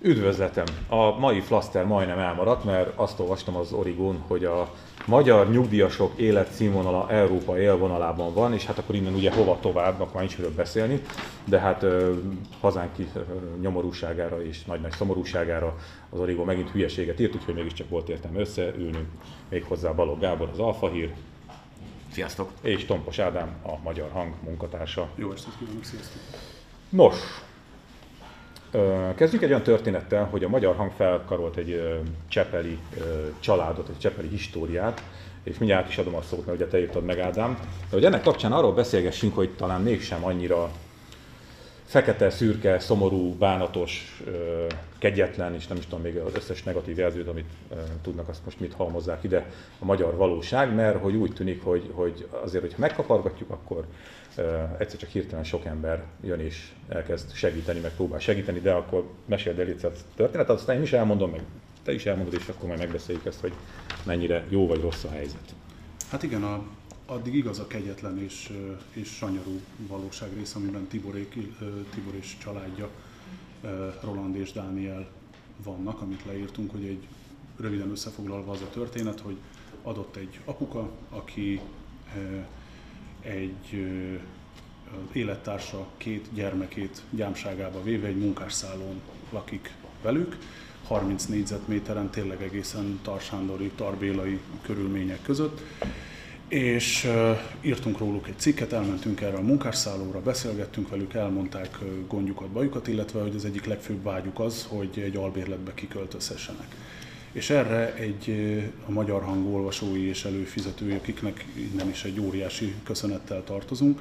Üdvözletem! A mai flaster majdnem elmaradt, mert azt olvastam az Origon, hogy a magyar nyugdíjasok életszínvonala Európa élvonalában van, és hát akkor innen ugye hova tovább, akkor már nincs miről beszélni, de hát uh, hazánk uh, nyomorúságára és nagy-nagy szomorúságára az Origon megint hülyeséget írt, úgyhogy mégiscsak volt értelme összeülnünk, még hozzá Balogh Gábor, az Alfa Hír. Sziasztok! És Tompos Ádám, a Magyar Hang munkatársa. Jó estét kívánok, sziasztok! Nos, Kezdjük egy olyan történettel, hogy a Magyar Hang felkarolt egy csepeli családot, egy csepeli históriát, és mindjárt is adom a szót, mert ugye te írtad meg Ádám. De hogy ennek kapcsán arról beszélgessünk, hogy talán mégsem annyira fekete, szürke, szomorú, bánatos, kegyetlen, és nem is tudom még az összes negatív jelzőt, amit tudnak, azt most mit halmozzák ide a magyar valóság, mert hogy úgy tűnik, hogy, hogy azért, hogyha megkapargatjuk, akkor egyszer csak hirtelen sok ember jön és elkezd segíteni, meg próbál segíteni, de akkor meséld el a történetet, aztán én is elmondom, meg te is elmondod, és akkor majd megbeszéljük ezt, hogy mennyire jó vagy rossz a helyzet. Hát igen, a, addig igaz a kegyetlen és, és sanyarú valóság rész, amiben Tiborék, Tibor és családja, Roland és Dániel vannak, amit leírtunk, hogy egy röviden összefoglalva az a történet, hogy adott egy apuka, aki egy élettársa két gyermekét gyámságába véve egy munkásszállón lakik velük, 30 négyzetméteren, tényleg egészen tarsándori, tarbélai körülmények között. És írtunk róluk egy cikket, elmentünk erre a munkásszállóra, beszélgettünk velük, elmondták gondjukat, bajukat, illetve hogy az egyik legfőbb vágyuk az, hogy egy albérletbe kiköltözhessenek. És erre egy a magyar hang olvasói és előfizetői, akiknek innen is egy óriási köszönettel tartozunk,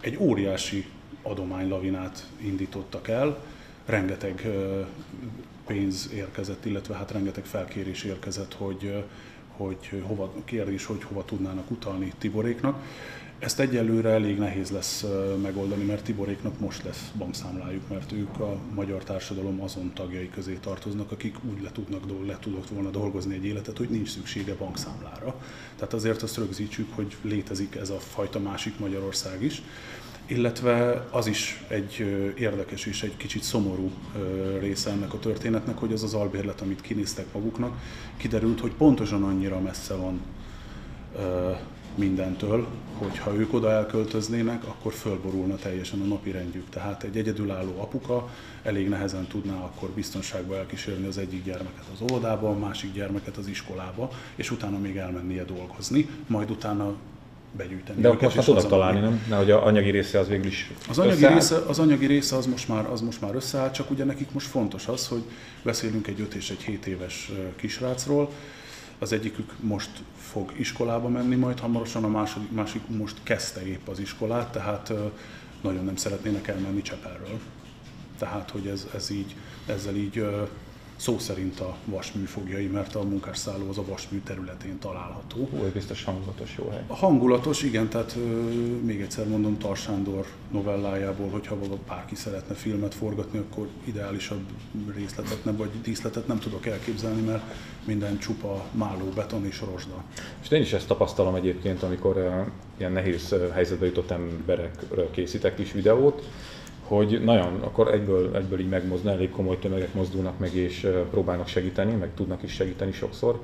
egy óriási adománylavinát indítottak el, rengeteg pénz érkezett, illetve hát rengeteg felkérés érkezett, hogy, hogy hova, kérdés, hogy hova tudnának utalni Tiboréknak. Ezt egyelőre elég nehéz lesz megoldani, mert Tiboréknak most lesz bankszámlájuk, mert ők a magyar társadalom azon tagjai közé tartoznak, akik úgy le, tudnak, le tudott volna dolgozni egy életet, hogy nincs szüksége bankszámlára. Tehát azért azt rögzítsük, hogy létezik ez a fajta másik Magyarország is illetve az is egy érdekes és egy kicsit szomorú része ennek a történetnek, hogy az az albérlet, amit kinéztek maguknak, kiderült, hogy pontosan annyira messze van mindentől, hogy ha ők oda elköltöznének, akkor fölborulna teljesen a napi rendjük. Tehát egy egyedülálló apuka elég nehezen tudná akkor biztonságba elkísérni az egyik gyermeket az óvodába, a másik gyermeket az iskolába, és utána még elmennie dolgozni, majd utána begyűjteni. De akkor most tudnak találni, nem? Mert hogy a anyagi része az végül is az anyagi része, az anyagi része az most, már, az most már összeáll, csak ugye nekik most fontos az, hogy beszélünk egy 5 és egy 7 éves kisrácról, az egyikük most fog iskolába menni majd hamarosan, a második, másik most kezdte épp az iskolát, tehát nagyon nem szeretnének elmenni Csepelről. Tehát, hogy ez, ez így, ezzel így szó szerint a vasműfogjai, mert a munkásszálló az a vasmű területén található. Hú, biztos hangulatos jó hely. Hangulatos, igen, tehát ö, még egyszer mondom, Tarsándor novellájából, hogyha bárki szeretne filmet forgatni, akkor ideálisabb részletet nem, vagy díszletet nem tudok elképzelni, mert minden csupa máló, beton és rozsda. És én is ezt tapasztalom egyébként, amikor uh, ilyen nehéz helyzetbe jutott emberekről készítek is videót, hogy nagyon, akkor egyből, egyből így megmozdul, elég komoly tömegek mozdulnak meg és próbálnak segíteni, meg tudnak is segíteni sokszor.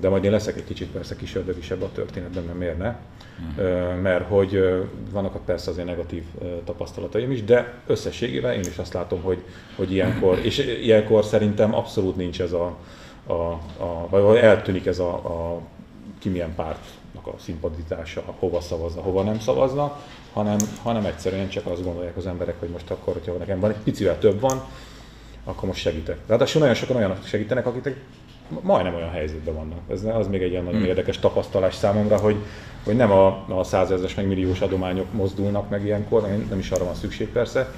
De majd én leszek egy kicsit persze kis ördögisebb a történetben, mert miért ne? Mm. Mert hogy vannak persze azért negatív tapasztalataim is, de összességében én is azt látom, hogy, hogy ilyenkor, és ilyenkor szerintem abszolút nincs ez a, a, a vagy eltűnik ez a, a ki milyen pártnak a szimpatizása, hova szavazna, hova nem szavazna, hanem, hanem egyszerűen csak azt gondolják az emberek, hogy most akkor, hogyha nekem van egy picivel több van, akkor most segítek. Ráadásul nagyon sokan olyanok segítenek, akik majdnem olyan helyzetben vannak. Ez az még egy ilyen nagyon hmm. érdekes tapasztalás számomra, hogy, hogy nem a, a százezres meg milliós adományok mozdulnak meg ilyenkor, nem, nem is arra van szükség persze,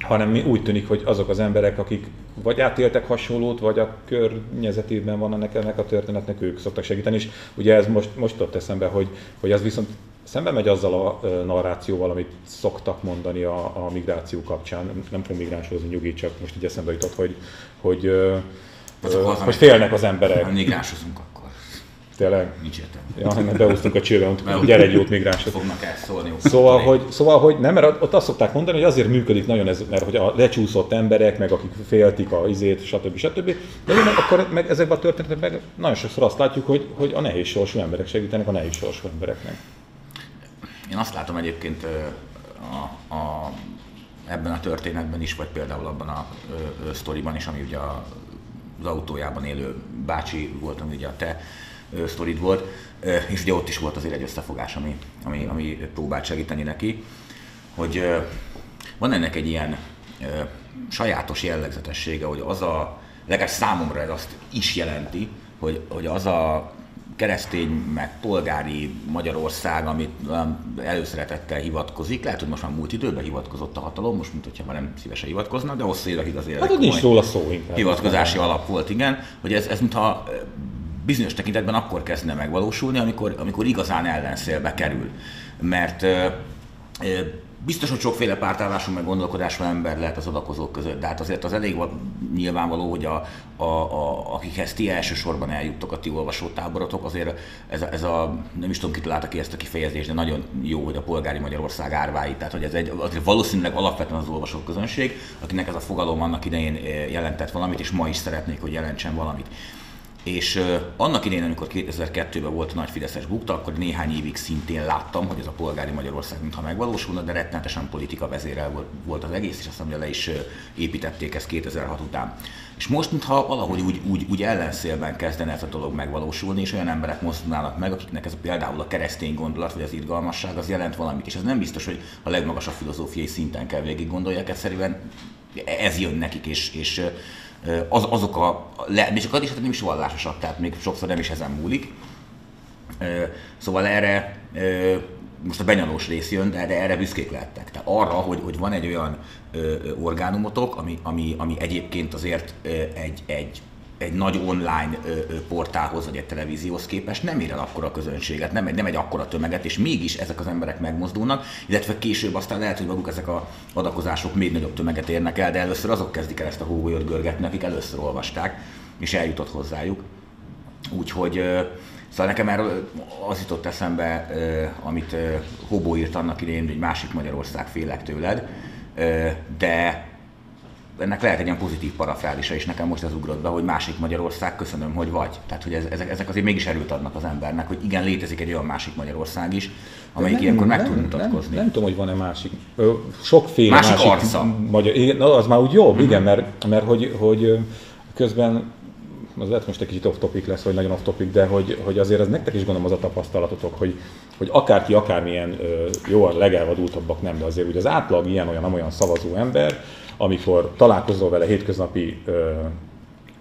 hanem úgy tűnik, hogy azok az emberek, akik vagy átéltek hasonlót, vagy a környezetében van ennek, ennek a történetnek, ők szoktak segíteni, és ugye ez most, most ott eszembe, hogy, hogy az viszont szembe megy azzal a narrációval, amit szoktak mondani a, a migráció kapcsán. Nem fogom migránshozni nyugi, csak most így eszembe jutott, hogy, hogy, az, hogy félnek az emberek. Migránsozunk akkor. Tényleg? Nincs értelme. Ja, mert beúztunk a csőbe, mondtuk, gyere egy jót migránsok. Fognak elszólni. Szóval hogy, szóval, hogy nem, mert ott azt szokták mondani, hogy azért működik nagyon ez, mert hogy a lecsúszott emberek, meg akik féltik a izét, stb. stb. De meg, akkor meg ezekben a történetekben nagyon sokszor azt látjuk, hogy, hogy a nehéz sorsú emberek segítenek a nehéz sorsú embereknek. Én azt látom egyébként a, a, ebben a történetben is, vagy például abban a ö, ö, sztoriban is, ami ugye a, az autójában élő bácsi volt, ami ugye a te sztorid volt, és ugye ott is volt azért egy összefogás, ami, ami, ami próbált segíteni neki, hogy van ennek egy ilyen sajátos jellegzetessége, hogy az a, legalábbis számomra ez azt is jelenti, hogy, hogy az a keresztény, meg polgári Magyarország, amit előszeretettel hivatkozik. Lehet, hogy most már múlt időben hivatkozott a hatalom, most mint hogyha már nem szívesen hivatkozna, de hosszú évekig azért hát, nincs róla szó inkább. hivatkozási alap volt, igen, hogy ez, ez mintha bizonyos tekintetben akkor kezdne megvalósulni, amikor, amikor igazán ellenszélbe kerül. Mert Biztos, hogy sokféle pártállású meg gondolkodású ember lehet az adakozók között, de hát azért az elég nyilvánvaló, hogy a, a, a, akikhez ti elsősorban eljuttok a ti olvasótáborotok, azért ez a, ez a nem is tudom, ki találta ki ezt a kifejezést, de nagyon jó, hogy a polgári Magyarország árvái, tehát hogy ez egy azért valószínűleg alapvetően az olvasók közönség, akinek ez a fogalom annak idején jelentett valamit, és ma is szeretnék, hogy jelentsen valamit. És annak idején, amikor 2002-ben volt a nagy Fideszes bukta, akkor néhány évig szintén láttam, hogy ez a polgári Magyarország mintha megvalósulna, de rettenetesen politika vezérel volt az egész, és azt mondja, le is építették ezt 2006 után. És most, mintha valahogy úgy, úgy, úgy ellenszélben kezdene ez a dolog megvalósulni, és olyan emberek mozdulnának meg, akiknek ez például a keresztény gondolat, vagy az irgalmasság, az jelent valamit. És ez nem biztos, hogy a legmagasabb filozófiai szinten kell végig gondolják, egyszerűen ez jön nekik, és, és az, azok a, le, és hát nem is vallásosak, tehát még sokszor nem is ezen múlik. Szóval erre most a benyalós rész jön, de erre, büszkék lehettek. Tehát arra, hogy, hogy van egy olyan orgánumotok, ami, ami, ami egyébként azért egy, egy egy nagy online portálhoz vagy egy televízióhoz képest nem ér el akkora közönséget, nem egy, nem egy akkora tömeget, és mégis ezek az emberek megmozdulnak, illetve később aztán lehet, hogy maguk ezek a adakozások még nagyobb tömeget érnek el, de először azok kezdik el ezt a hógolyót görgetni, akik először olvasták, és eljutott hozzájuk. Úgyhogy Szóval nekem erről az jutott eszembe, amit Hobó írt annak idején, hogy másik Magyarország félek tőled, de ennek lehet egy ilyen pozitív parafrázisa is nekem most ez ugrott be, hogy másik Magyarország, köszönöm, hogy vagy. Tehát, hogy ez, ezek, ezek azért mégis erőt adnak az embernek, hogy igen, létezik egy olyan másik Magyarország is, amelyik nem, ilyenkor meg nem, tud mutatkozni. Nem, nem, tudom, hogy van-e másik, sokféle másik, másik arca. magyar, igen, az már úgy jobb, mm-hmm. igen, mert, mert hogy, hogy közben az lehet most egy kicsit off-topic lesz, vagy nagyon off-topic, de hogy, hogy azért ez nektek is gondolom az a tapasztalatotok, hogy, hogy akárki, akármilyen, jó, a legelvadultabbak nem, de azért úgy az átlag ilyen olyan, nem olyan szavazó ember, amikor találkozol vele hétköznapi ö,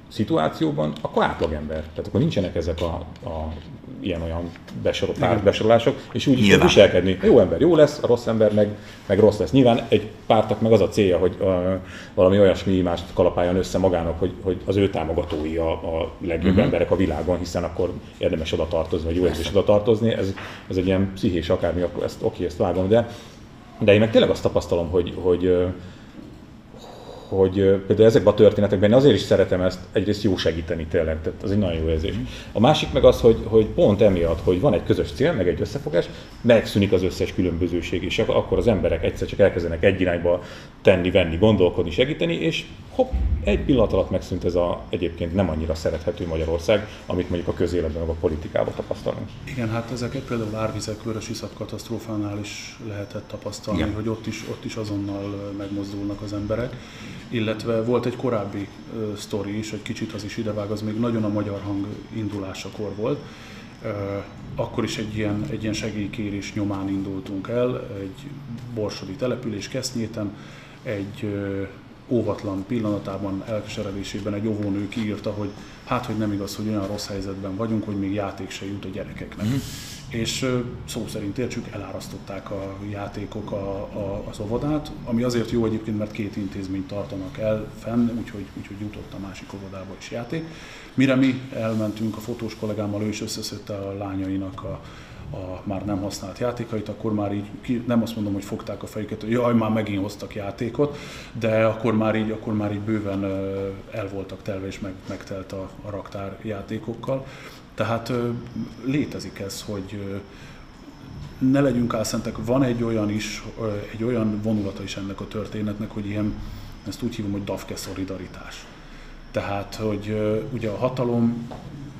szituációban, akkor átlagember. Tehát akkor nincsenek ezek a, a ilyen-olyan besorol, besorolások, és úgy is viselkedni. A jó ember jó lesz, a rossz ember meg, meg rossz lesz. Nyilván egy pártak meg az a célja, hogy uh, valami olyasmi imást kalapáljon össze magának, hogy, hogy az ő támogatói a, a legjobb uh-huh. emberek a világon, hiszen akkor érdemes oda tartozni, vagy jó érzés oda tartozni. Ez, ez egy ilyen pszichés akármi, akkor ezt, oké, ezt vágom, de, de én meg tényleg azt tapasztalom, hogy, hogy hogy például ezekben a történetekben én azért is szeretem ezt egyrészt jó segíteni tényleg, tehát az egy nagyon jó érzés. A másik meg az, hogy, hogy pont emiatt, hogy van egy közös cél, meg egy összefogás, megszűnik az összes különbözőség, és akkor az emberek egyszer csak elkezdenek egy irányba tenni, venni, gondolkodni, segíteni, és hopp, egy pillanat alatt megszűnt ez a egyébként nem annyira szerethető Magyarország, amit mondjuk a közéletben, meg a politikában tapasztalunk. Igen, hát ezeket például árvizek, vörös iszap katasztrófánál is lehetett tapasztalni, Igen. hogy ott is, ott is azonnal megmozdulnak az emberek illetve volt egy korábbi uh, sztori is, egy kicsit az is idevág, az még nagyon a magyar hang indulásakor volt. Uh, akkor is egy ilyen, egy ilyen segélykérés nyomán indultunk el, egy borsodi település Kesznyéten, egy uh, óvatlan pillanatában, elkeseredésében egy óvónő kiírta, hogy hát, hogy nem igaz, hogy olyan rossz helyzetben vagyunk, hogy még játék se jut a gyerekeknek. Mm-hmm és szó szerint értsük, elárasztották a játékok a, a, az óvodát, ami azért jó egyébként, mert két intézményt tartanak el fenn, úgyhogy, úgyhogy jutott a másik óvodába is játék. Mire mi elmentünk a fotós kollégámmal, ő is összeszedte a lányainak a, a már nem használt játékait, akkor már így, nem azt mondom, hogy fogták a fejüket, hogy jaj, már megint hoztak játékot, de akkor már így, akkor már így bőven el voltak telve és meg, megtelt a, a raktár játékokkal. Tehát létezik ez, hogy ne legyünk álszentek, van egy olyan is, egy olyan vonulata is ennek a történetnek, hogy ilyen, ezt úgy hívom, hogy dafke szolidaritás. Tehát, hogy ugye a hatalom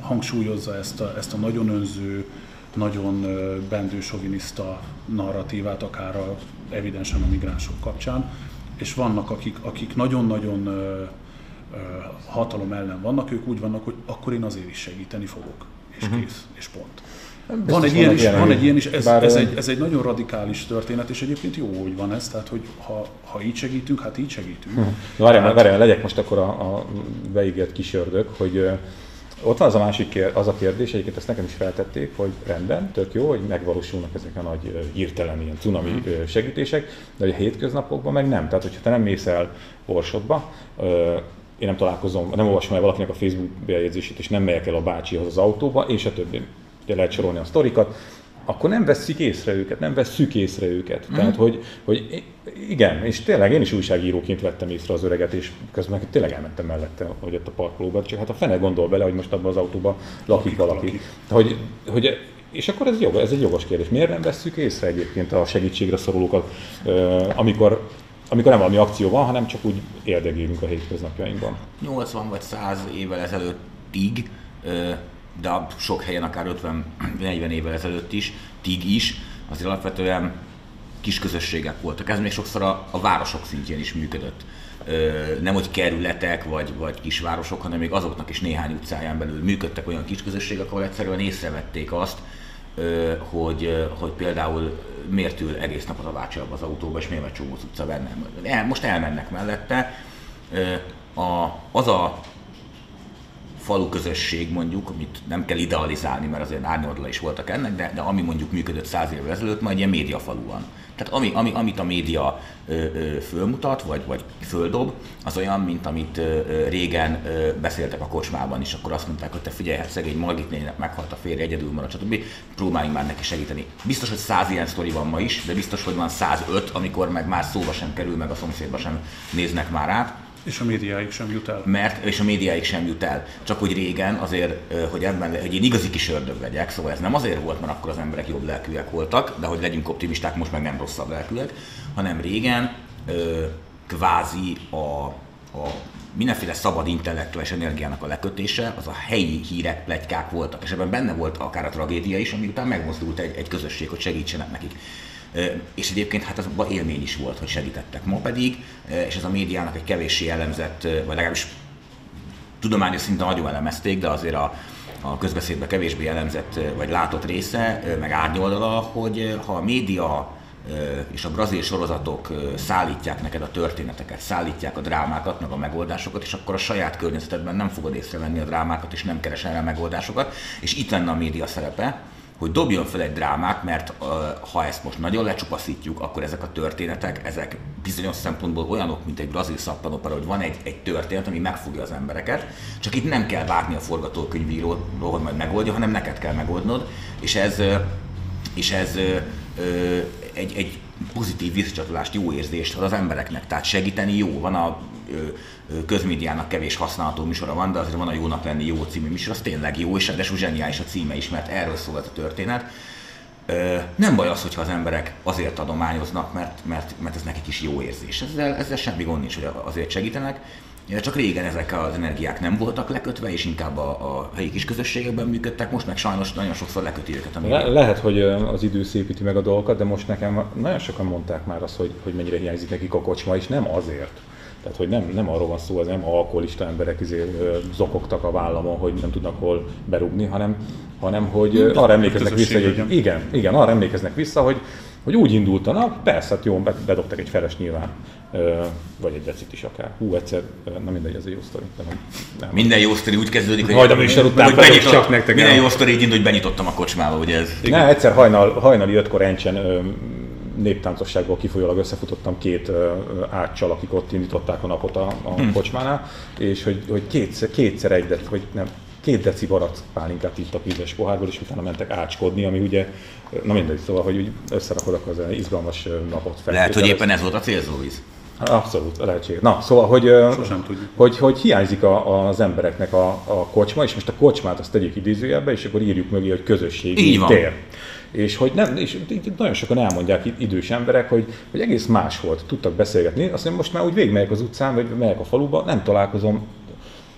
hangsúlyozza ezt a, ezt a nagyon önző, nagyon bendő soviniszta narratívát, akár a, evidensen a migránsok kapcsán, és vannak, akik, akik nagyon-nagyon hatalom ellen vannak, ők úgy vannak, hogy akkor én azért is segíteni fogok, és uh-huh. kész, és pont. van egy, ilyen is, ilyen, van egy ilyen is, ez, bár, ez, egy, ez egy nagyon radikális történet, és egyébként jó, hogy van ez, tehát hogy ha, ha így segítünk, hát így segítünk. Hm. Várjál, hát, várjál, legyek most akkor a, a beígért kisördök, hogy ott van az a másik kér, az a kérdés, egyébként ezt nekem is feltették, hogy rendben, tök jó, hogy megvalósulnak ezek a nagy hirtelen ilyen cunami mm. segítések, de hogy a hétköznapokban meg nem. Tehát, hogyha te nem mész el Borsodba, én nem találkozom, nem olvasom el valakinek a Facebook bejegyzését, és nem megyek el a bácsihoz az autóba, és a többi. Ugye lehet sorolni a sztorikat, akkor nem veszik észre őket, nem vesszük észre őket. Mm. Tehát, hogy, hogy igen, és tényleg én is újságíróként vettem észre az öreget, és közben tényleg elmentem mellette, hogy ott a parkolóban, csak hát a fene gondol bele, hogy most abban az autóban lakik valaki. Hogy, hogy és akkor ez, jog, ez egy jogos kérdés. Miért nem vesszük észre egyébként a segítségre szorulókat, amikor, amikor nem valami akció van, hanem csak úgy érdegélünk a hétköznapjainkban? 80 vagy 100 évvel ezelőttig de sok helyen akár 50-40 évvel ezelőtt is, TIG is, azért alapvetően kis közösségek voltak. Ez még sokszor a, a városok szintjén is működött. Nem hogy kerületek vagy, vagy kisvárosok, hanem még azoknak is néhány utcáján belül működtek olyan kis közösségek, ahol egyszerűen észrevették azt, hogy, hogy például miért ül egész napot a bácsi az autóba, és miért vagy csomó utca benne. Most elmennek mellette. A, az a falu közösség mondjuk, amit nem kell idealizálni, mert azért árnyoldala is voltak ennek, de, de ami mondjuk működött száz évvel ezelőtt, majd ilyen médiafalu van. Tehát ami, ami, amit a média ö, ö, fölmutat, vagy, vagy földob, az olyan, mint amit ö, régen ö, beszéltek a kocsmában is, akkor azt mondták, hogy te figyelj, hát szegény Margit lénynek meghalt a férje, egyedül marad, stb. Próbáljunk már neki segíteni. Biztos, hogy száz ilyen sztori van ma is, de biztos, hogy van 105, amikor meg már szóba sem kerül, meg a szomszédba sem néznek már át és a médiáig sem jut el. Mert, és a médiáig sem jut el. Csak hogy régen azért, hogy ebben, hogy én igazi kis ördög legyek, szóval ez nem azért volt, mert akkor az emberek jobb lelkűek voltak, de hogy legyünk optimisták, most meg nem rosszabb lelkűek, hanem régen kvázi a, a mindenféle szabad intellektuális energiának a lekötése, az a helyi hírek, plegykák voltak, és ebben benne volt akár a tragédia is, ami után megmozdult egy, egy közösség, hogy segítsenek nekik. És egyébként hát az élmény is volt, hogy segítettek. Ma pedig, és ez a médiának egy kevéssé jellemzett, vagy legalábbis tudományos szinten nagyon elemezték, de azért a, a közbeszédben kevésbé jellemzett vagy látott része, meg árnyoldala, hogy ha a média és a brazil sorozatok szállítják neked a történeteket, szállítják a drámákat, meg a megoldásokat, és akkor a saját környezetedben nem fogod észrevenni a drámákat, és nem keresel rá megoldásokat, és itt lenne a média szerepe, hogy dobjon fel egy drámát, mert ha ezt most nagyon lecsupaszítjuk, akkor ezek a történetek, ezek bizonyos szempontból olyanok, mint egy brazil szappanopera, hogy van egy, egy történet, ami megfogja az embereket, csak itt nem kell várni a forgatókönyvíróról, hogy majd megoldja, hanem neked kell megoldnod, és ez, és ez egy, egy pozitív visszacsatolást, jó érzést ad az embereknek. Tehát segíteni jó. Van a közmédiának kevés használható műsora van, de azért van a Jónak lenni jó című műsor, az tényleg jó, és ráadásul zseniális a címe is, mert erről szól ez a történet. Nem baj az, hogyha az emberek azért adományoznak, mert, mert, mert ez nekik is jó érzés. Ezzel, ezzel semmi gond nincs, hogy azért segítenek. Csak régen ezek az energiák nem voltak lekötve, és inkább a, a helyi kis közösségekben működtek, most meg sajnos nagyon sokszor leköti őket a Le- Lehet, hogy az idő szépíti meg a dolgokat, de most nekem nagyon sokan mondták már azt, hogy, hogy mennyire hiányzik nekik a kocsma, és nem azért, tehát, hogy nem, nem arról van szó, hogy nem alkoholista emberek izé, zokogtak a vállamon, hogy nem tudnak hol berúgni, hanem, hanem hogy De arra emlékeznek vissza, hogy igen, igen, arra emlékeznek vissza, hogy, hogy úgy indult a nap, persze, hát jó, bedobtak egy feles nyilván, vagy egy decit is akár. Hú, egyszer, nem mindegy, ez egy jó sztori. Nem, nem. Minden jó sztori úgy kezdődik, hogy, Majd a műsor után hogy benyitott, csak nektek. Minden jó sztori így indul, hogy benyitottam a kocsmába, ugye ez. Ne, egyszer hajnal, hajnali ötkor Encsen néptáncosságból kifolyólag összefutottam két átcsal, akik ott indították a napot a, a hmm. kocsmánál, és hogy, hogy kétszer, kétszer egyet, hogy nem, két deci barack pálinkát ittak vízes pohárból, és utána mentek ácskodni, ami ugye, na mindegy, szóval, hogy úgy összerakod, az izgalmas napot fel. Lehet, hogy éppen ez volt a célzóvíz. Abszolút, lehetséges. Na, szóval, hogy, Sosem tudjuk. hogy, hogy hiányzik a, az embereknek a, a kocsma, és most a kocsmát azt tegyük idézőjelbe, és akkor írjuk mögé, hogy közösségi Így van. tér. És hogy nem, és nagyon sokan elmondják itt idős emberek, hogy, hogy egész más volt, tudtak beszélgetni. Azt mondja, most már úgy végigmegyek az utcán, vagy megyek a faluba, nem találkozom,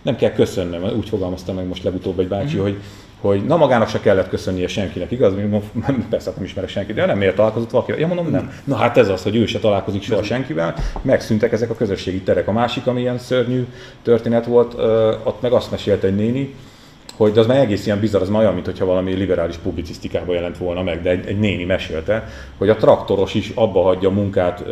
nem kell köszönnöm, úgy fogalmazta meg most legutóbb egy bácsi, Mhm. hogy, hogy na magának se kellett köszönnie senkinek, igaz? Mondom, Persze, nem ismerek senkit, de nem miért találkozott valakivel? Ja, mondom, nem. Na hát ez az, hogy ő se találkozik soha senkivel, megszűntek ezek a közösségi terek. A másik, ami ilyen szörnyű történet volt, ott meg azt mesélte egy néni, hogy de az már egész ilyen bizarr, az már olyan, mintha valami liberális publicisztikában jelent volna meg, de egy, egy néni mesélte, hogy a traktoros is abba hagyja a munkát,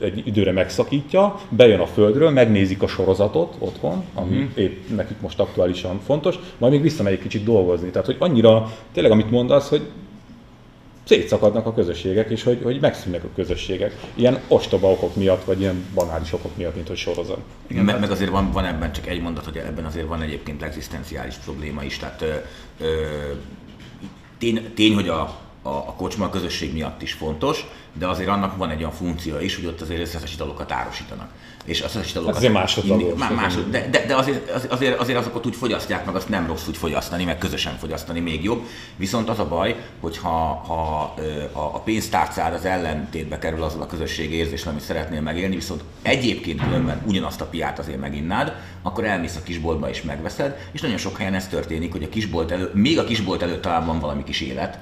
egy időre megszakítja, bejön a földről, megnézik a sorozatot otthon, ami mm. épp nekik most aktuálisan fontos, majd még visszamegy egy kicsit dolgozni. Tehát, hogy annyira, tényleg amit mondasz, hogy szétszakadnak a közösségek, és hogy, hogy megszűnnek a közösségek. Ilyen ostoba okok miatt, vagy ilyen banális okok miatt, mint hogy sorozat. Igen, meg, meg azért van, van ebben csak egy mondat, hogy ebben azért van egyébként egzisztenciális probléma is. Tehát ö, ö, tény, tény, hogy a, a, a kocsma a közösség miatt is fontos, de azért annak van egy olyan funkció is, hogy ott azért összeszes italokat árusítanak. És az összes italokat... Hát azért másodlagos. Má, másod, de, de, de azért, az- azért, azért azokat úgy fogyasztják, meg azt nem rossz úgy fogyasztani, meg közösen fogyasztani még jobb. Viszont az a baj, hogy ha, ha a pénztárcád az ellentétbe kerül azzal a közösségi érzéssel, amit szeretnél megélni, viszont egyébként különben ugyanazt a piát azért meginnád, akkor elmész a kisboltba és megveszed, és nagyon sok helyen ez történik, hogy a kisbolt előtt, még a kisbolt előtt talán van valami kis élet,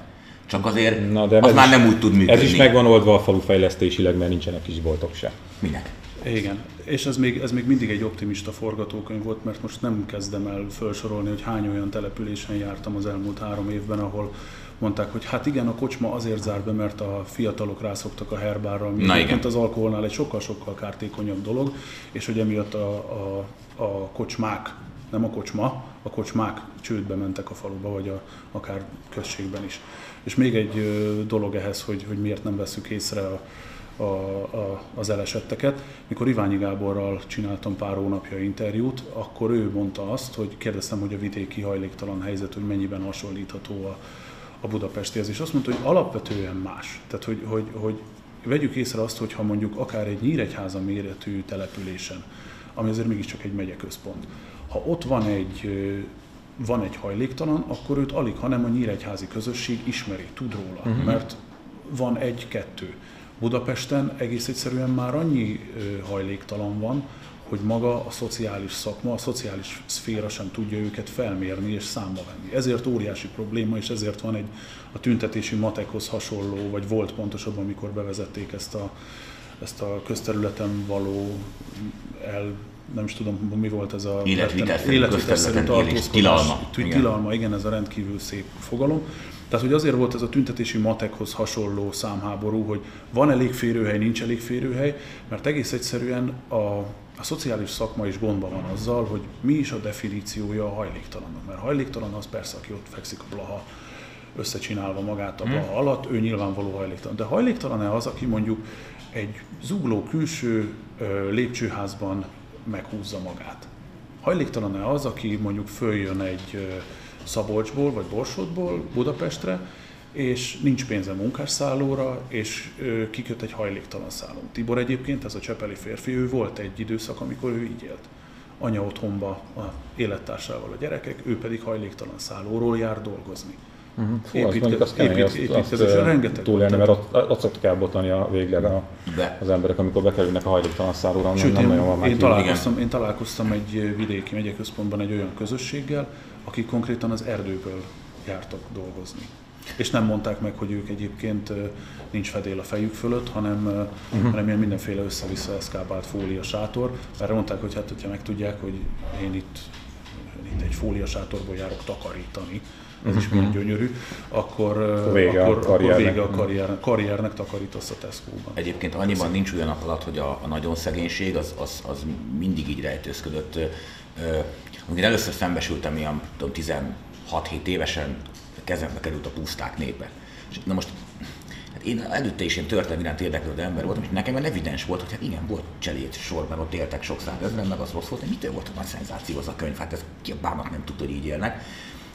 csak azért Na, de az már is- nem úgy tud működni. Ez is megvan oldva a falu fejlesztésileg, mert nincsenek kis boltok se. Minek? Igen, és ez még, ez még mindig egy optimista forgatókönyv volt, mert most nem kezdem el felsorolni, hogy hány olyan településen jártam az elmúlt három évben, ahol mondták, hogy hát igen, a kocsma azért zár be, mert a fiatalok rászoktak a herbárra, ami egyébként az alkoholnál egy sokkal-sokkal kártékonyabb dolog, és hogy emiatt a, a, a kocsmák, nem a kocsma, a kocsmák csődbe mentek a faluba, vagy a, akár községben is. És még egy dolog ehhez, hogy, hogy miért nem veszük észre a, a, a, az elesetteket. Mikor Iványi Gáborral csináltam pár hónapja interjút, akkor ő mondta azt, hogy kérdeztem, hogy a vidéki hajléktalan helyzet, hogy mennyiben hasonlítható a, a budapestihez, és azt mondta, hogy alapvetően más. Tehát, hogy, hogy, hogy vegyük észre azt, hogy ha mondjuk akár egy Nyíregyháza méretű településen, ami azért mégiscsak egy megyeközpont, ha ott van egy van egy hajléktalan, akkor őt alig, hanem a nyíregyházi közösség ismeri, tud róla, uh-huh. mert van egy-kettő. Budapesten egész egyszerűen már annyi hajléktalan van, hogy maga a szociális szakma, a szociális szféra sem tudja őket felmérni és számba venni. Ezért óriási probléma, és ezért van egy a tüntetési matekhoz hasonló, vagy volt pontosabban, amikor bevezették ezt a, ezt a közterületen való el, nem is tudom, mi volt ez a Életvitelszerű tartózkodás. tilalma. Igen. Tilalma, igen, ez a rendkívül szép fogalom. Tehát, hogy azért volt ez a tüntetési matekhoz hasonló számháború, hogy van elég férőhely, nincs elég férőhely, mert egész egyszerűen a, a szociális szakma is gondban van azzal, hogy mi is a definíciója a hajléktalannak. Mert hajléktalan az persze, aki ott fekszik a blaha, összecsinálva magát a blaha alatt, ő nyilvánvaló hajléktalan. De hajléktalan-e az, aki mondjuk egy zugló külső lépcsőházban meghúzza magát? Hajléktalan-e az, aki mondjuk följön egy Szabolcsból vagy Borsodból Budapestre, és nincs pénze munkásszállóra, és kiköt egy hajléktalan szállón. Tibor egyébként, ez a csepeli férfi, ő volt egy időszak, amikor ő így élt. Anya otthonba a élettársával a gyerekek, ő pedig hajléktalan szállóról jár dolgozni. Fú, az mondjuk az kemény, azt, azt, építkezésen rengeteg túlélni, mert ott, ott szoktak elbotlani a végleg a, De. az emberek, amikor bekerülnek a hajléktalan szállóra, Sőt, nem én, nagyon van már én, találkoztam, én találkoztam egy vidéki megyeközpontban egy olyan közösséggel, akik konkrétan az erdőből jártak dolgozni. És nem mondták meg, hogy ők egyébként nincs fedél a fejük fölött, hanem, uh-huh. hanem ilyen mindenféle össze-vissza eszkábált fólia sátor. Erre mondták, hogy hát, hogyha megtudják, hogy én itt, itt egy fólia sátorból járok takarítani, ez is milyen gyönyörű, akkor, vége a akkor, akkor karriernek. vége a karriernek, karriernek takarítasz a Tesco-ban. Egyébként annyiban nincs olyan nap alatt, hogy a, a nagyon szegénység az, az, az mindig így rejtőzködött. Amikor először szembesültem ilyen tudom, 16-7 évesen, kezembe került a puszták népe. Na most Hát én előtte is én történelmi iránt érdeklődő ember voltam, és nekem evidens volt, hogy hát igen, volt cselét sor, meg ott éltek sok százezren, meg az rossz volt, de mitől volt a nagy szenzáció az a könyv? Hát ez ki a bának nem tudta, hogy így élnek.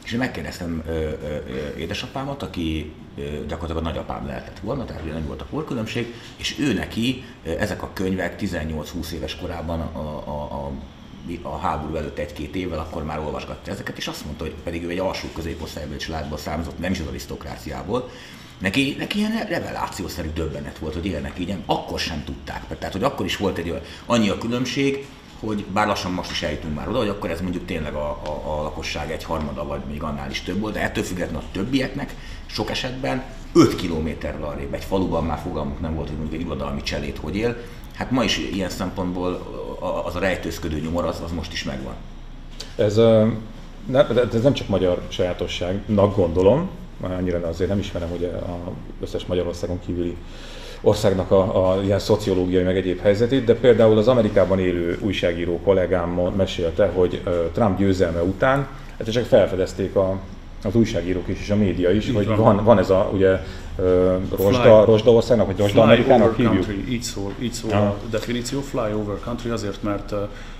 És én megkérdeztem ö, ö, ö, édesapámat, aki ö, gyakorlatilag a nagyapám lehetett volna, tehát ugye nem volt a korkülönbség, és ő neki ö, ezek a könyvek 18-20 éves korában a, a, a a háború előtt egy-két évvel, akkor már olvasgatta ezeket, és azt mondta, hogy pedig ő egy alsó középosztálybeli családból származott, nem is az arisztokráciából, Neki, neki ilyen revelációszerű döbbenet volt, hogy élnek így, akkor sem tudták. Tehát, hogy akkor is volt egy annyi a különbség, hogy bár lassan most is eljutunk már oda, hogy akkor ez mondjuk tényleg a, a, a lakosság egy harmada, vagy még annál is több volt, de ettől függetlenül a többieknek sok esetben 5 kilométerrel arrébb, egy faluban már fogalmuk nem volt, hogy mondjuk egy irodalmi cselét hogy él. Hát ma is ilyen szempontból az a rejtőzködő nyomor, az, az most is megvan. Ez, ez nem csak magyar sajátosságnak gondolom, annyira azért nem ismerem ugye az összes Magyarországon kívüli országnak a, a ilyen szociológiai meg egyéb helyzetét, de például az Amerikában élő újságíró kollégám mesélte, hogy Trump győzelme után hát csak felfedezték a, az újságírók is, és a média is, Így hogy van. van, van ez a ugye rozsda, rozsda országnak, vagy rozsda Amerikának hívjuk. Country, így szól, így szól a definíció, flyover country azért, mert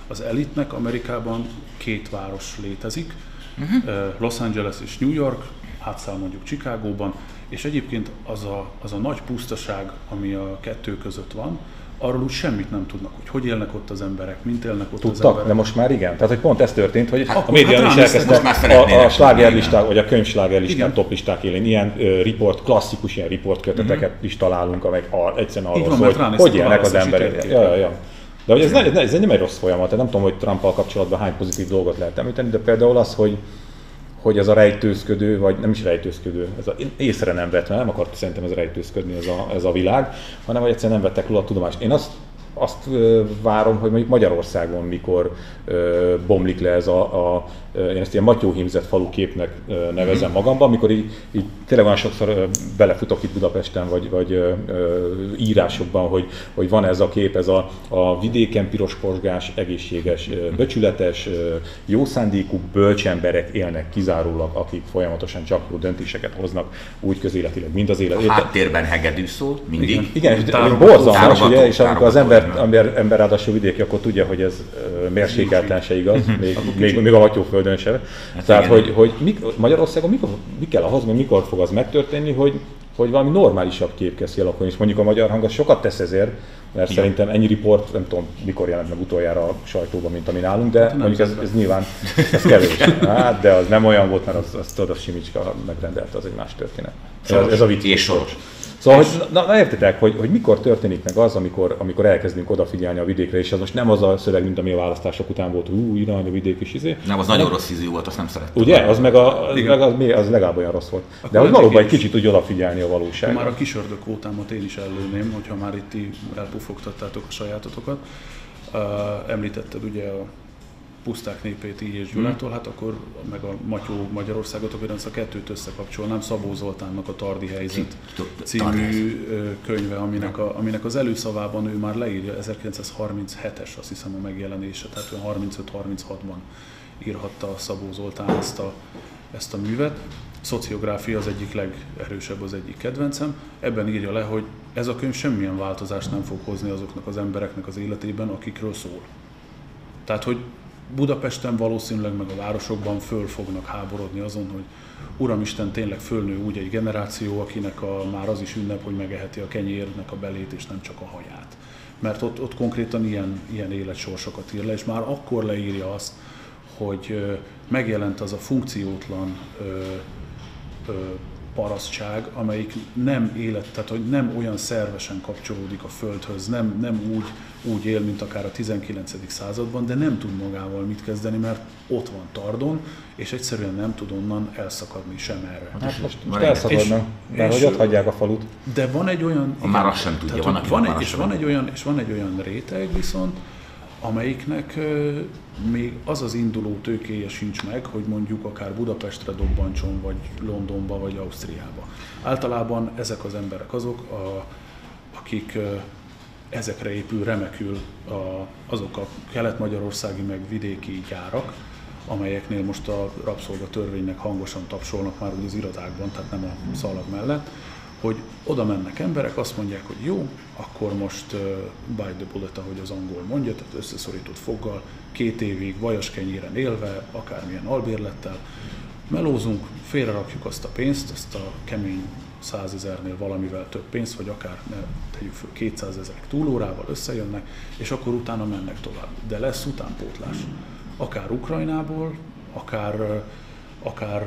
az elitnek Amerikában két város létezik, uh-huh. Los Angeles és New York, átszáll mondjuk Chicagóban, és egyébként az a, az a nagy pusztaság, ami a kettő között van, arról úgy semmit nem tudnak, hogy hogy élnek ott az emberek, mint élnek ott Tudtak, az emberek. de most már igen. Tehát, hogy pont ez történt, hogy hát, a média hát is elkezdte a, a slágerlisták, vagy a könyvslágerlisták, top listák élén ilyen uh, report, klasszikus ilyen report köteteket uh-huh. is találunk, amelyek a, egyszerűen arról szól, hogy hogy élnek az emberek. Ja, ja, ja. De hogy ez, ne, ez, ez nem egy rossz folyamat, nem tudom, hogy Trumpal kapcsolatban hány pozitív dolgot lehet említeni, de például az, hogy hogy ez a rejtőzködő, vagy nem is rejtőzködő, ez a, észre nem vett, mert nem akart szerintem ez rejtőzködni ez a, ez a világ, hanem hogy egyszerűen nem vettek róla a tudomást. Én azt azt várom, hogy mondjuk Magyarországon mikor bomlik le ez a, a én ezt ilyen matyóhímzett falu képnek nevezem mhm. magamban, amikor így, így tényleg olyan sokszor belefutok itt Budapesten, vagy, vagy írásokban, hogy, hogy van ez a kép, ez a, a vidéken piros posgás, egészséges, becsületes, jó szándékú bölcsemberek élnek kizárólag, akik folyamatosan csak jó döntéseket hoznak, úgy közéletileg, mind az élet. A háttérben hegedű szó, mindig. Igen, igen és borzalmas, ugye, és amikor az ember, ember, ember ráadásul vidéki, akkor tudja, hogy ez mérsékelten se igaz, még, még, még a Matyóföld földön se. Hát Tehát, igen. hogy, hogy mik, Magyarországon mikor, mi kell ahhoz, hogy mikor fog az megtörténni, hogy, hogy valami normálisabb kép kezd kialakulni, és mondjuk a magyar hang az sokat tesz ezért, mert Igen. szerintem ennyi riport, nem tudom, mikor jelent meg utoljára a sajtóban, mint ami nálunk, de hát mondjuk ez, ez nyilván ez kevés. Hát, de az nem olyan volt, mert az, az tudod, a Simicska megrendelte, az egy más történet. Ez, ez a vicc. És soros. Szóval, hogy, na, na értitek, hogy, hogy mikor történik meg az, amikor, amikor elkezdünk odafigyelni a vidékre, és az most nem az a szöveg, mint ami a választások után volt, ú, irány a vidék is izé. Nem, az nagyon rossz ízű volt, azt nem szerettem. Ugye? Az meg, a, az, meg az, az legalább olyan rossz volt. Akkor De hogy valóban egy kicsit úgy odafigyelni a valóságra. Már a kisördök ótámat én is ellőném, hogyha már itt elpufogtattátok a sajátotokat. Uh, említetted ugye a puszták népét így és Gyulától, hát akkor meg a Matyó Magyarországot, akkor a kettőt összekapcsolnám, Szabó Zoltánnak a Tardi helyzet című könyve, aminek, a, aminek az előszavában ő már leírja, 1937-es azt hiszem a megjelenése, tehát 35-36-ban írhatta Szabó Zoltán ezt a, ezt a művet. Szociográfia az egyik legerősebb, az egyik kedvencem. Ebben írja le, hogy ez a könyv semmilyen változást nem fog hozni azoknak az embereknek az életében, akikről szól. Tehát, hogy Budapesten valószínűleg meg a városokban föl fognak háborodni azon, hogy Uramisten tényleg fölnő úgy egy generáció, akinek a, már az is ünnep, hogy megeheti a kenyérnek a belét, és nem csak a haját. Mert ott, ott konkrétan ilyen, ilyen életsorsokat ír le, és már akkor leírja azt, hogy megjelent az a funkciótlan ö, ö, parasztság, amelyik nem élet, tehát hogy nem olyan szervesen kapcsolódik a Földhöz, nem, nem úgy, úgy él, mint akár a 19. században, de nem tud magával mit kezdeni, mert ott van Tardon, és egyszerűen nem tud onnan elszakadni sem erre. Hát most, most elszakadna, mert hogy ott hagyják a falut. De van egy olyan... Igen, már azt sem tudja, tehát, van, van egy, és, van egy olyan, és van egy olyan réteg viszont, amelyiknek még az az induló tőkéje sincs meg, hogy mondjuk akár Budapestre dobbancson, vagy Londonba, vagy Ausztriába. Általában ezek az emberek azok, a, akik ezekre épül remekül a, azok a kelet-magyarországi meg vidéki gyárak, amelyeknél most a rabszolga törvénynek hangosan tapsolnak már az irodákban, tehát nem a szalag mellett, hogy oda mennek emberek, azt mondják, hogy jó, akkor most uh, buy the bullet, ahogy az angol mondja, tehát összeszorított foggal, két évig vajas kenyéren élve, akármilyen albérlettel, melózunk, félrerakjuk azt a pénzt, azt a kemény százezernél valamivel több pénzt, vagy akár ne, tegyük föl 200 ezer túlórával összejönnek, és akkor utána mennek tovább. De lesz utánpótlás. Akár Ukrajnából, akár akár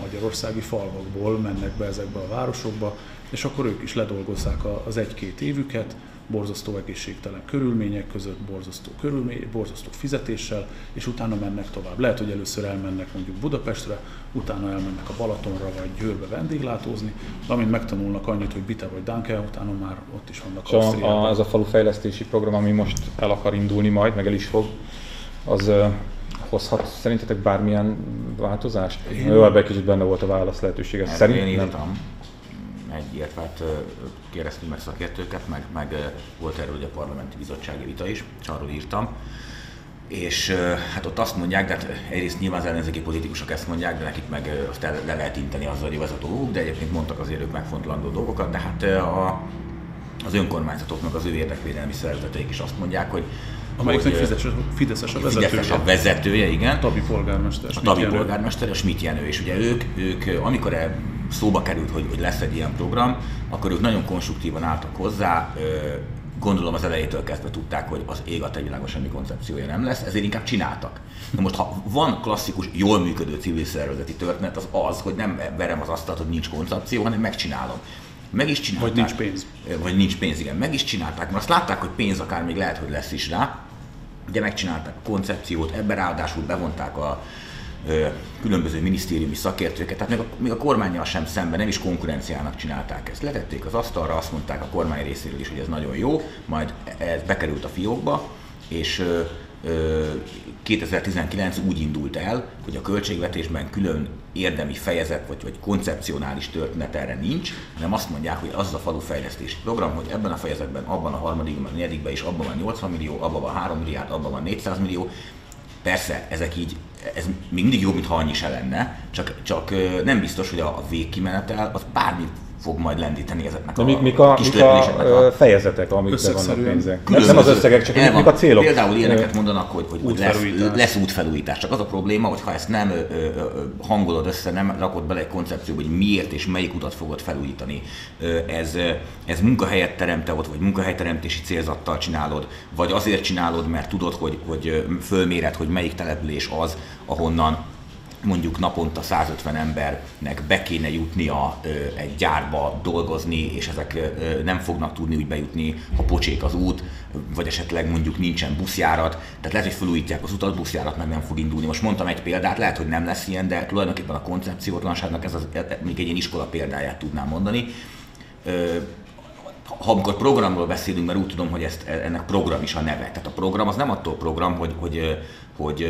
magyarországi falvakból mennek be ezekbe a városokba, és akkor ők is ledolgozzák az egy-két évüket, borzasztó egészségtelen körülmények között, borzasztó, körülmény, borzasztó fizetéssel, és utána mennek tovább. Lehet, hogy először elmennek mondjuk Budapestre, utána elmennek a Balatonra vagy Győrbe vendéglátózni, de amint megtanulnak annyit, hogy Bite vagy Danke, utána már ott is vannak szóval a, ez a falu fejlesztési program, ami most el akar indulni majd, meg el is fog, az hozhat szerintetek bármilyen változást? Én... Jó, ebben kicsit benne volt a válasz lehetősége. Szerint én írtam egy hát kérdeztünk meg szakértőket, meg, meg volt erről ugye a parlamenti bizottsági vita is, és arról írtam. És hát ott azt mondják, de hát egyrészt nyilván az ellenzéki politikusok ezt mondják, de nekik meg azt le lehet inteni azzal, hogy vezető dolgok, de egyébként mondtak azért ők megfontolandó dolgokat, de hát a, az önkormányzatoknak az ő érdekvédelmi szervezeteik is azt mondják, hogy Amelyiknek Fideszes, Fideszes a vezetője. Fideszes a vezetője, igen. A tabi polgármester. A tabi polgármester, a Schmidt Jenő. És ugye ők, ők amikor e szóba került, hogy, hogy lesz egy ilyen program, akkor ők nagyon konstruktívan álltak hozzá, gondolom az elejétől kezdve tudták, hogy az ég a tegyvilágos semmi koncepciója nem lesz, ezért inkább csináltak. Na most, ha van klasszikus, jól működő civil szervezeti történet, az az, hogy nem verem az asztalt, hogy nincs koncepció, hanem megcsinálom. Meg is csinálták. Vagy nincs pénz. Vagy nincs pénz, igen. Meg is csinálták, mert azt látták, hogy pénz akár még lehet, hogy lesz is rá, Ugye megcsinálták a koncepciót, ebben ráadásul bevonták a különböző minisztériumi szakértőket, tehát még a, még a kormányjal sem szemben, nem is konkurenciának csinálták ezt. Letették az asztalra, azt mondták a kormány részéről is, hogy ez nagyon jó, majd ez bekerült a fiókba, és ö, 2019 úgy indult el, hogy a költségvetésben külön érdemi fejezet vagy, vagy koncepcionális történet erre nincs, hanem azt mondják, hogy az a falufejlesztési program, hogy ebben a fejezetben, abban a harmadikban, a negyedikben is abban van 80 millió, abban van 3 milliárd, abban van 400 millió. Persze, ezek így, ez mindig jobb, mintha annyi se lenne, csak, csak nem biztos, hogy a végkimenetel az bármit fog majd lendíteni ezeknek De mik, mik a, kis mik a, a fejezetek, amikre vannak pénzek? Nem, nem az összegek, csak mik, mik a célok? Például ilyeneket mondanak, hogy, hogy, hogy lesz, lesz útfelújítás. Csak az a probléma, hogy ha ezt nem ö, ö, hangolod össze, nem rakod bele egy koncepcióba, hogy miért és melyik utat fogod felújítani, ez, ez munkahelyet teremte ott, vagy munkahelyteremtési célzattal csinálod, vagy azért csinálod, mert tudod, hogy, hogy fölméred, hogy melyik település az, ahonnan mondjuk naponta 150 embernek be kéne jutnia egy gyárba dolgozni, és ezek nem fognak tudni úgy bejutni, ha pocsék az út, vagy esetleg mondjuk nincsen buszjárat, tehát lehet, hogy felújítják az utat, buszjárat meg nem fog indulni. Most mondtam egy példát, lehet, hogy nem lesz ilyen, de tulajdonképpen a koncepciótlanságnak ez az, e, még egy ilyen iskola példáját tudnám mondani ha amikor programról beszélünk, mert úgy tudom, hogy ezt, ennek program is a neve. Tehát a program az nem attól program, hogy, hogy, hogy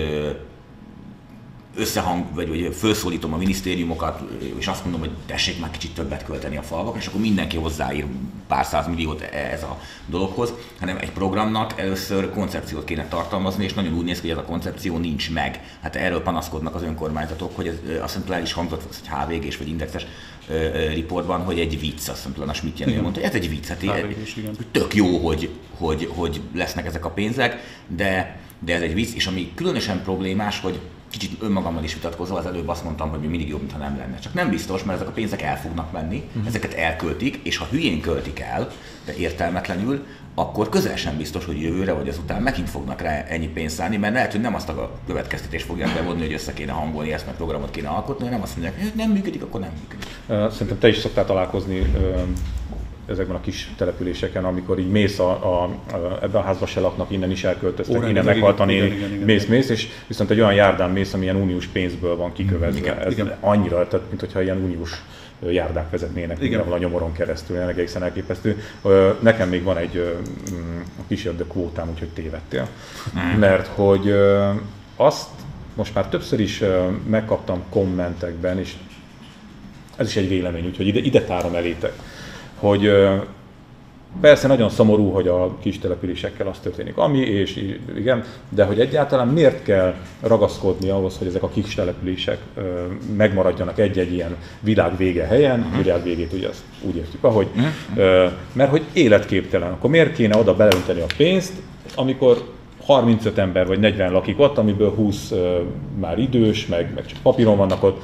összehang, vagy, vagy felszólítom a minisztériumokat, és azt mondom, hogy tessék már kicsit többet költeni a falvak, és akkor mindenki hozzáír pár száz milliót ez a dologhoz, hanem egy programnak először koncepciót kéne tartalmazni, és nagyon úgy néz ki, hogy ez a koncepció nincs meg. Hát erről panaszkodnak az önkormányzatok, hogy ez, azt hiszem talán is hangzott, hogy HVG-s vagy indexes riportban, hogy egy vicc, azt hiszem talán a Schmidt Jenő mondta, hogy ez egy vicc, hát tök jó, hogy, hogy, hogy lesznek ezek a pénzek, de, de ez egy vicc, és ami különösen problémás, hogy kicsit önmagammal is vitatkozva, az előbb azt mondtam, hogy mi mindig jobb, mintha nem lenne. Csak nem biztos, mert ezek a pénzek el fognak menni, uh-huh. ezeket elköltik, és ha hülyén költik el, de értelmetlenül, akkor közel sem biztos, hogy jövőre vagy azután megint fognak rá ennyi pénzt szállni, mert lehet, hogy nem azt a következtetést fogják bevonni, hogy össze kéne hangolni ezt, mert programot kéne alkotni, hanem azt mondják, hogy nem működik, akkor nem működik. Szerintem te is szoktál találkozni ezekben a kis településeken, amikor így mész a, a, a, ebben a házba se laknak, innen is elköltöztek, Ó, innen meghalt a néni, mész, mész, és viszont egy olyan járdán mész, ami ilyen uniós pénzből van kikövezve. Igen, Ez igen. annyira, tehát, mint hogyha ilyen uniós járdák vezetnének igen. a nyomoron keresztül, ennek egészen elképesztő. Nekem még van egy mm, kísérlő kvótám, úgyhogy tévedtél. Mm. Mert hogy azt most már többször is megkaptam kommentekben, és ez is egy vélemény, úgyhogy ide, ide tárom elétek hogy Persze nagyon szomorú, hogy a kis településekkel az történik, ami, és igen, de hogy egyáltalán miért kell ragaszkodni ahhoz, hogy ezek a kis települések megmaradjanak egy-egy ilyen világ vége helyen, uh-huh. világ végét ugye azt úgy értjük, ahogy, uh-huh. mert hogy életképtelen. Akkor miért kéne oda beleönteni a pénzt, amikor 35 ember vagy 40 lakik ott, amiből 20 már idős, meg, meg csak papíron vannak ott,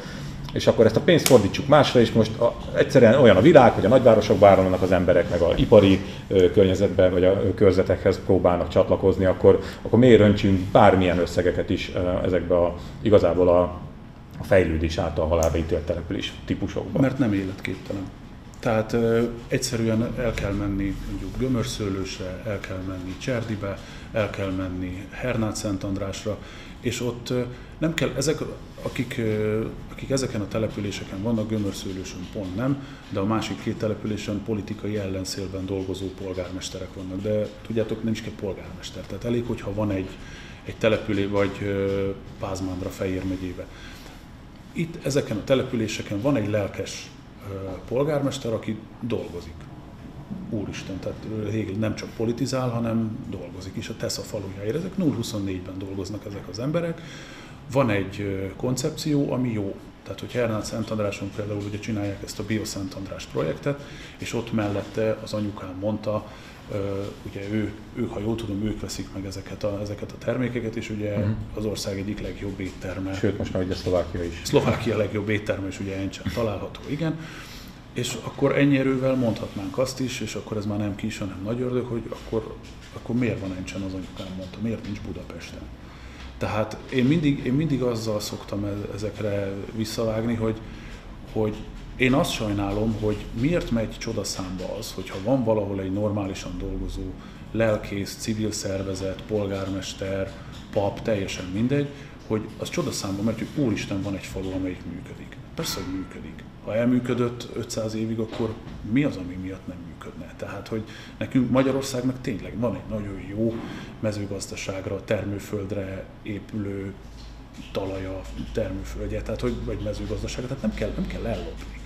és akkor ezt a pénzt fordítsuk másra, és most a, egyszerűen olyan a világ, hogy a nagyvárosokba áramlanak az emberek, meg a ipari ö, környezetben, vagy a körzetekhez próbálnak csatlakozni, akkor, akkor miért öntsünk bármilyen összegeket is ö, ezekbe a, igazából a, a fejlődés által halálra ítélt település típusokba? Mert nem életképtelen. Tehát ö, egyszerűen el kell menni mondjuk Gömörszőlősre, el kell menni Cserdibe, el kell menni Hernát Szent Andrásra, és ott nem kell, ezek, akik, akik ezeken a településeken vannak, Gömörszőlősön pont nem, de a másik két településen politikai ellenszélben dolgozó polgármesterek vannak. De tudjátok, nem is kell polgármester. Tehát elég, hogyha van egy, egy település, vagy Pázmándra, Fejér megyébe. Itt ezeken a településeken van egy lelkes polgármester, aki dolgozik. Úristen, tehát nem csak politizál, hanem dolgozik is a TESZA falujáért. Ezek 0-24-ben dolgoznak ezek az emberek, van egy koncepció, ami jó. Tehát, hogy Hernát Szent Andráson például ugye csinálják ezt a Bio Szent András projektet, és ott mellette az anyukám mondta, ugye ő, ők, ha jól tudom, ők veszik meg ezeket a, ezeket a termékeket, és ugye uh-huh. az ország egyik legjobb étterme. Sőt, most már ugye Szlovákia is. Szlovákia legjobb étterme, és ugye Encsen található, igen. És akkor ennyi erővel mondhatnánk azt is, és akkor ez már nem kis, hanem nagy ördög, hogy akkor, akkor miért van Encsen az anyukám mondta, miért nincs Budapesten. Tehát én mindig, én mindig azzal szoktam ezekre visszavágni, hogy, hogy én azt sajnálom, hogy miért megy csodaszámba az, hogyha van valahol egy normálisan dolgozó lelkész, civil szervezet, polgármester, pap, teljesen mindegy, hogy az csodaszámba megy, hogy úristen van egy falu, amelyik működik. Persze, hogy működik. Ha elműködött 500 évig, akkor mi az, ami miatt nem működne? Tehát, hogy nekünk Magyarországnak tényleg van egy nagyon jó mezőgazdaságra, termőföldre épülő talaja, termőföldje, tehát hogy, vagy mezőgazdaságra, tehát nem kell, nem kell ellopni.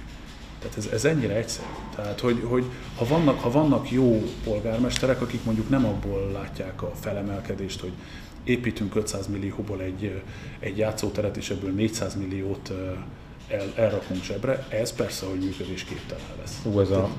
Tehát ez, ez ennyire egyszerű. Tehát, hogy, hogy ha, vannak, ha vannak jó polgármesterek, akik mondjuk nem abból látják a felemelkedést, hogy építünk 500 millióból egy, egy játszóteret, és ebből 400 milliót el, elrakunk zsebre, ez persze, hogy működésképtelen lesz. Ú, ez a,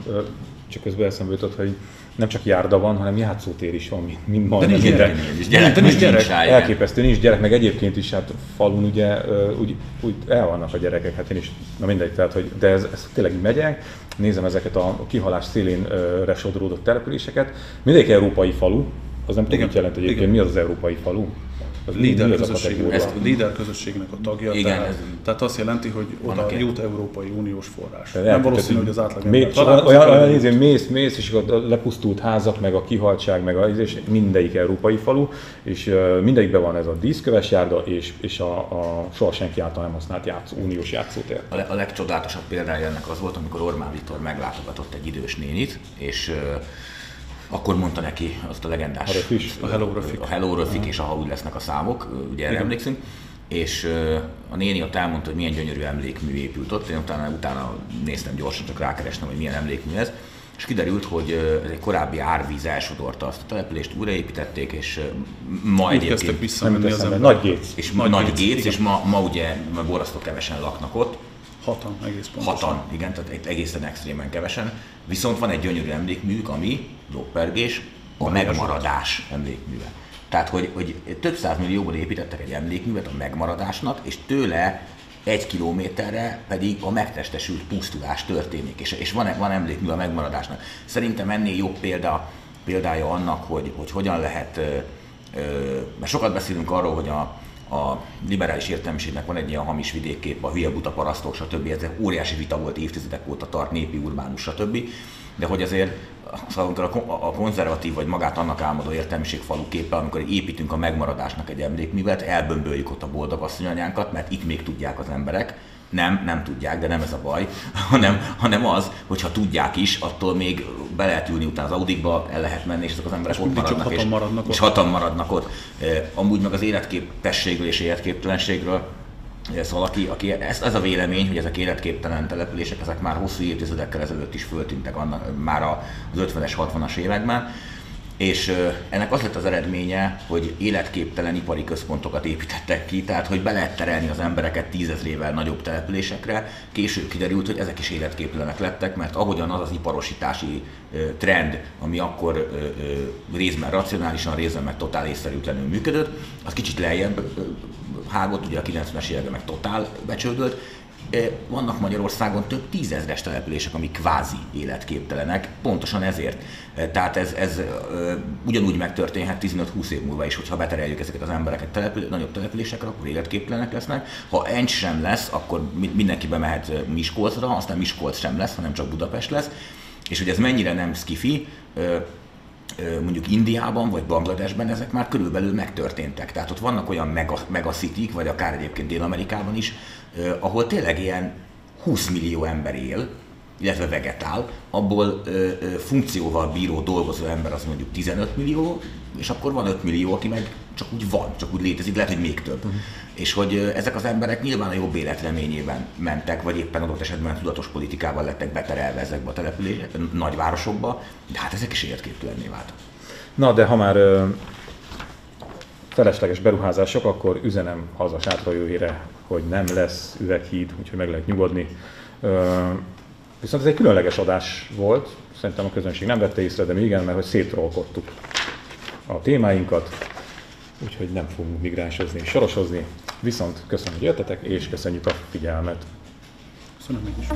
csak közben eszembe jutott, hogy nem csak járda van, hanem játszótér is van, mint majd. De nincs gyerek, nincs gyerek, de nincs gyerek. Elképesztő, nincs gyerek, meg egyébként is hát falun ugye úgy, úgy el vannak a gyerekek, hát én is, na mindegy, tehát, hogy, de ez, ez tényleg így megyek, nézem ezeket a kihalás szélén resodródott településeket, mindegyik európai falu, az nem tudom, mit jelent egyébként, igen. mi az az európai falu? Az líder, közösség, ezt a líder közösségnek a tagja, Igen, tehát, ez tehát azt jelenti, hogy oda jut Európai Uniós forrás. De nem valószínű, hogy az átlag ember olyan, olyan, olyan izé, mész, mész, és a lepusztult házak, meg a kihaltság, meg a, és mindegyik európai falu, és uh, mindegyikben van ez a díszköves járda, és, és a, a soha senki által nem használt játszó, uniós játszótér. A, le, a legcsodálatosabb példája ennek az volt, amikor Orbán Viktor meglátogatott egy idős nénit, és uh, akkor mondta neki azt a legendás... A Hello Rafik. A Hello Rafik, és aha, úgy lesznek a számok, ugye erre Igen. emlékszünk. És a néni ott elmondta, hogy milyen gyönyörű emlékmű épült ott. Én utána, utána néztem gyorsan, csak rákerestem, hogy milyen emlékmű ez. És kiderült, hogy ez egy korábbi árvíz elsodorta azt a települést, újraépítették, és ma Úgy egyébként... visszamenni az ember. Nagy Géc. És Nagy, Nagy Géc, és ma, ma ugye borasztó kevesen laknak ott. Hatan, egész pontosan. Hatan, igen, tehát egészen extrémen kevesen. Viszont van egy gyönyörű emlékmű, ami lópergés, a megmaradás emlékműve. Tehát, hogy, hogy több száz millióból építettek egy emlékművet a megmaradásnak, és tőle egy kilométerre pedig a megtestesült pusztulás történik, és, és van, van emlékmű a megmaradásnak. Szerintem ennél jobb példa, példája annak, hogy, hogy hogyan lehet, mert sokat beszélünk arról, hogy a, a liberális értelmiségnek van egy ilyen hamis vidékkép, a hülye buta parasztok, stb. Ez óriási vita volt évtizedek óta tart, népi, urbánus, stb. De hogy azért szóval a konzervatív vagy magát annak álmodó értelmiség falu képe, amikor építünk a megmaradásnak egy emlékművet, elbömböljük ott a boldog asszonyanyánkat, mert itt még tudják az emberek, nem, nem tudják, de nem ez a baj, hanem, hanem az, hogyha tudják is, attól még be lehet ülni utána az Audikba, el lehet menni, és azok az emberek és ott maradnak, és, maradnak és hatan maradnak ott. Amúgy meg az életképességről és életképtelenségről Szóval aki, aki ez, ez a vélemény, hogy ezek életképtelen települések, ezek már hosszú évtizedekkel ezelőtt is föltűntek annak, már az 50-es, 60-as években, és ennek az lett az eredménye, hogy életképtelen ipari központokat építettek ki, tehát hogy be lehet terelni az embereket tízezrével nagyobb településekre. Később kiderült, hogy ezek is életképtelenek lettek, mert ahogyan az az iparosítási trend, ami akkor részben racionálisan, részben meg totál észszerűtlenül működött, az kicsit lejjebb hágott, ugye a 90-es években meg totál becsődött, vannak Magyarországon több tízezres települések, amik kvázi életképtelenek, pontosan ezért. Tehát ez, ez ugyanúgy megtörténhet 15-20 év múlva is, hogyha betereljük ezeket az embereket települ, nagyobb településekre, akkor életképtelenek lesznek. Ha Encs sem lesz, akkor mindenki bemehet Miskolcra, aztán Miskolc sem lesz, hanem csak Budapest lesz. És hogy ez mennyire nem skifi, mondjuk Indiában vagy Bangladesben ezek már körülbelül megtörténtek. Tehát ott vannak olyan mega, mega vagy akár egyébként Dél-Amerikában is, ahol tényleg ilyen 20 millió ember él, illetve vegetál, abból ö, ö, funkcióval bíró dolgozó ember az mondjuk 15 millió, és akkor van 5 millió, aki meg csak úgy van, csak úgy létezik, lehet, hogy még több. Uh-huh. És hogy ö, ezek az emberek nyilván a jobb élet reményében mentek, vagy éppen adott esetben tudatos politikával lettek beterelve ezekbe a települések, nagyvárosokba, de hát ezek is életképtelenné váltak. Na, de ha már felesleges beruházások, akkor üzenem haza sátrajóhére, hogy nem lesz üveghíd, úgyhogy meg lehet nyugodni. Viszont ez egy különleges adás volt, szerintem a közönség nem vette észre, de mi igen, mert hogy szétrolkodtuk a témáinkat, úgyhogy nem fogunk migránsozni és sorosozni. Viszont köszönöm, hogy jöttetek, és köszönjük a figyelmet. Köszönöm én is.